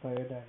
对对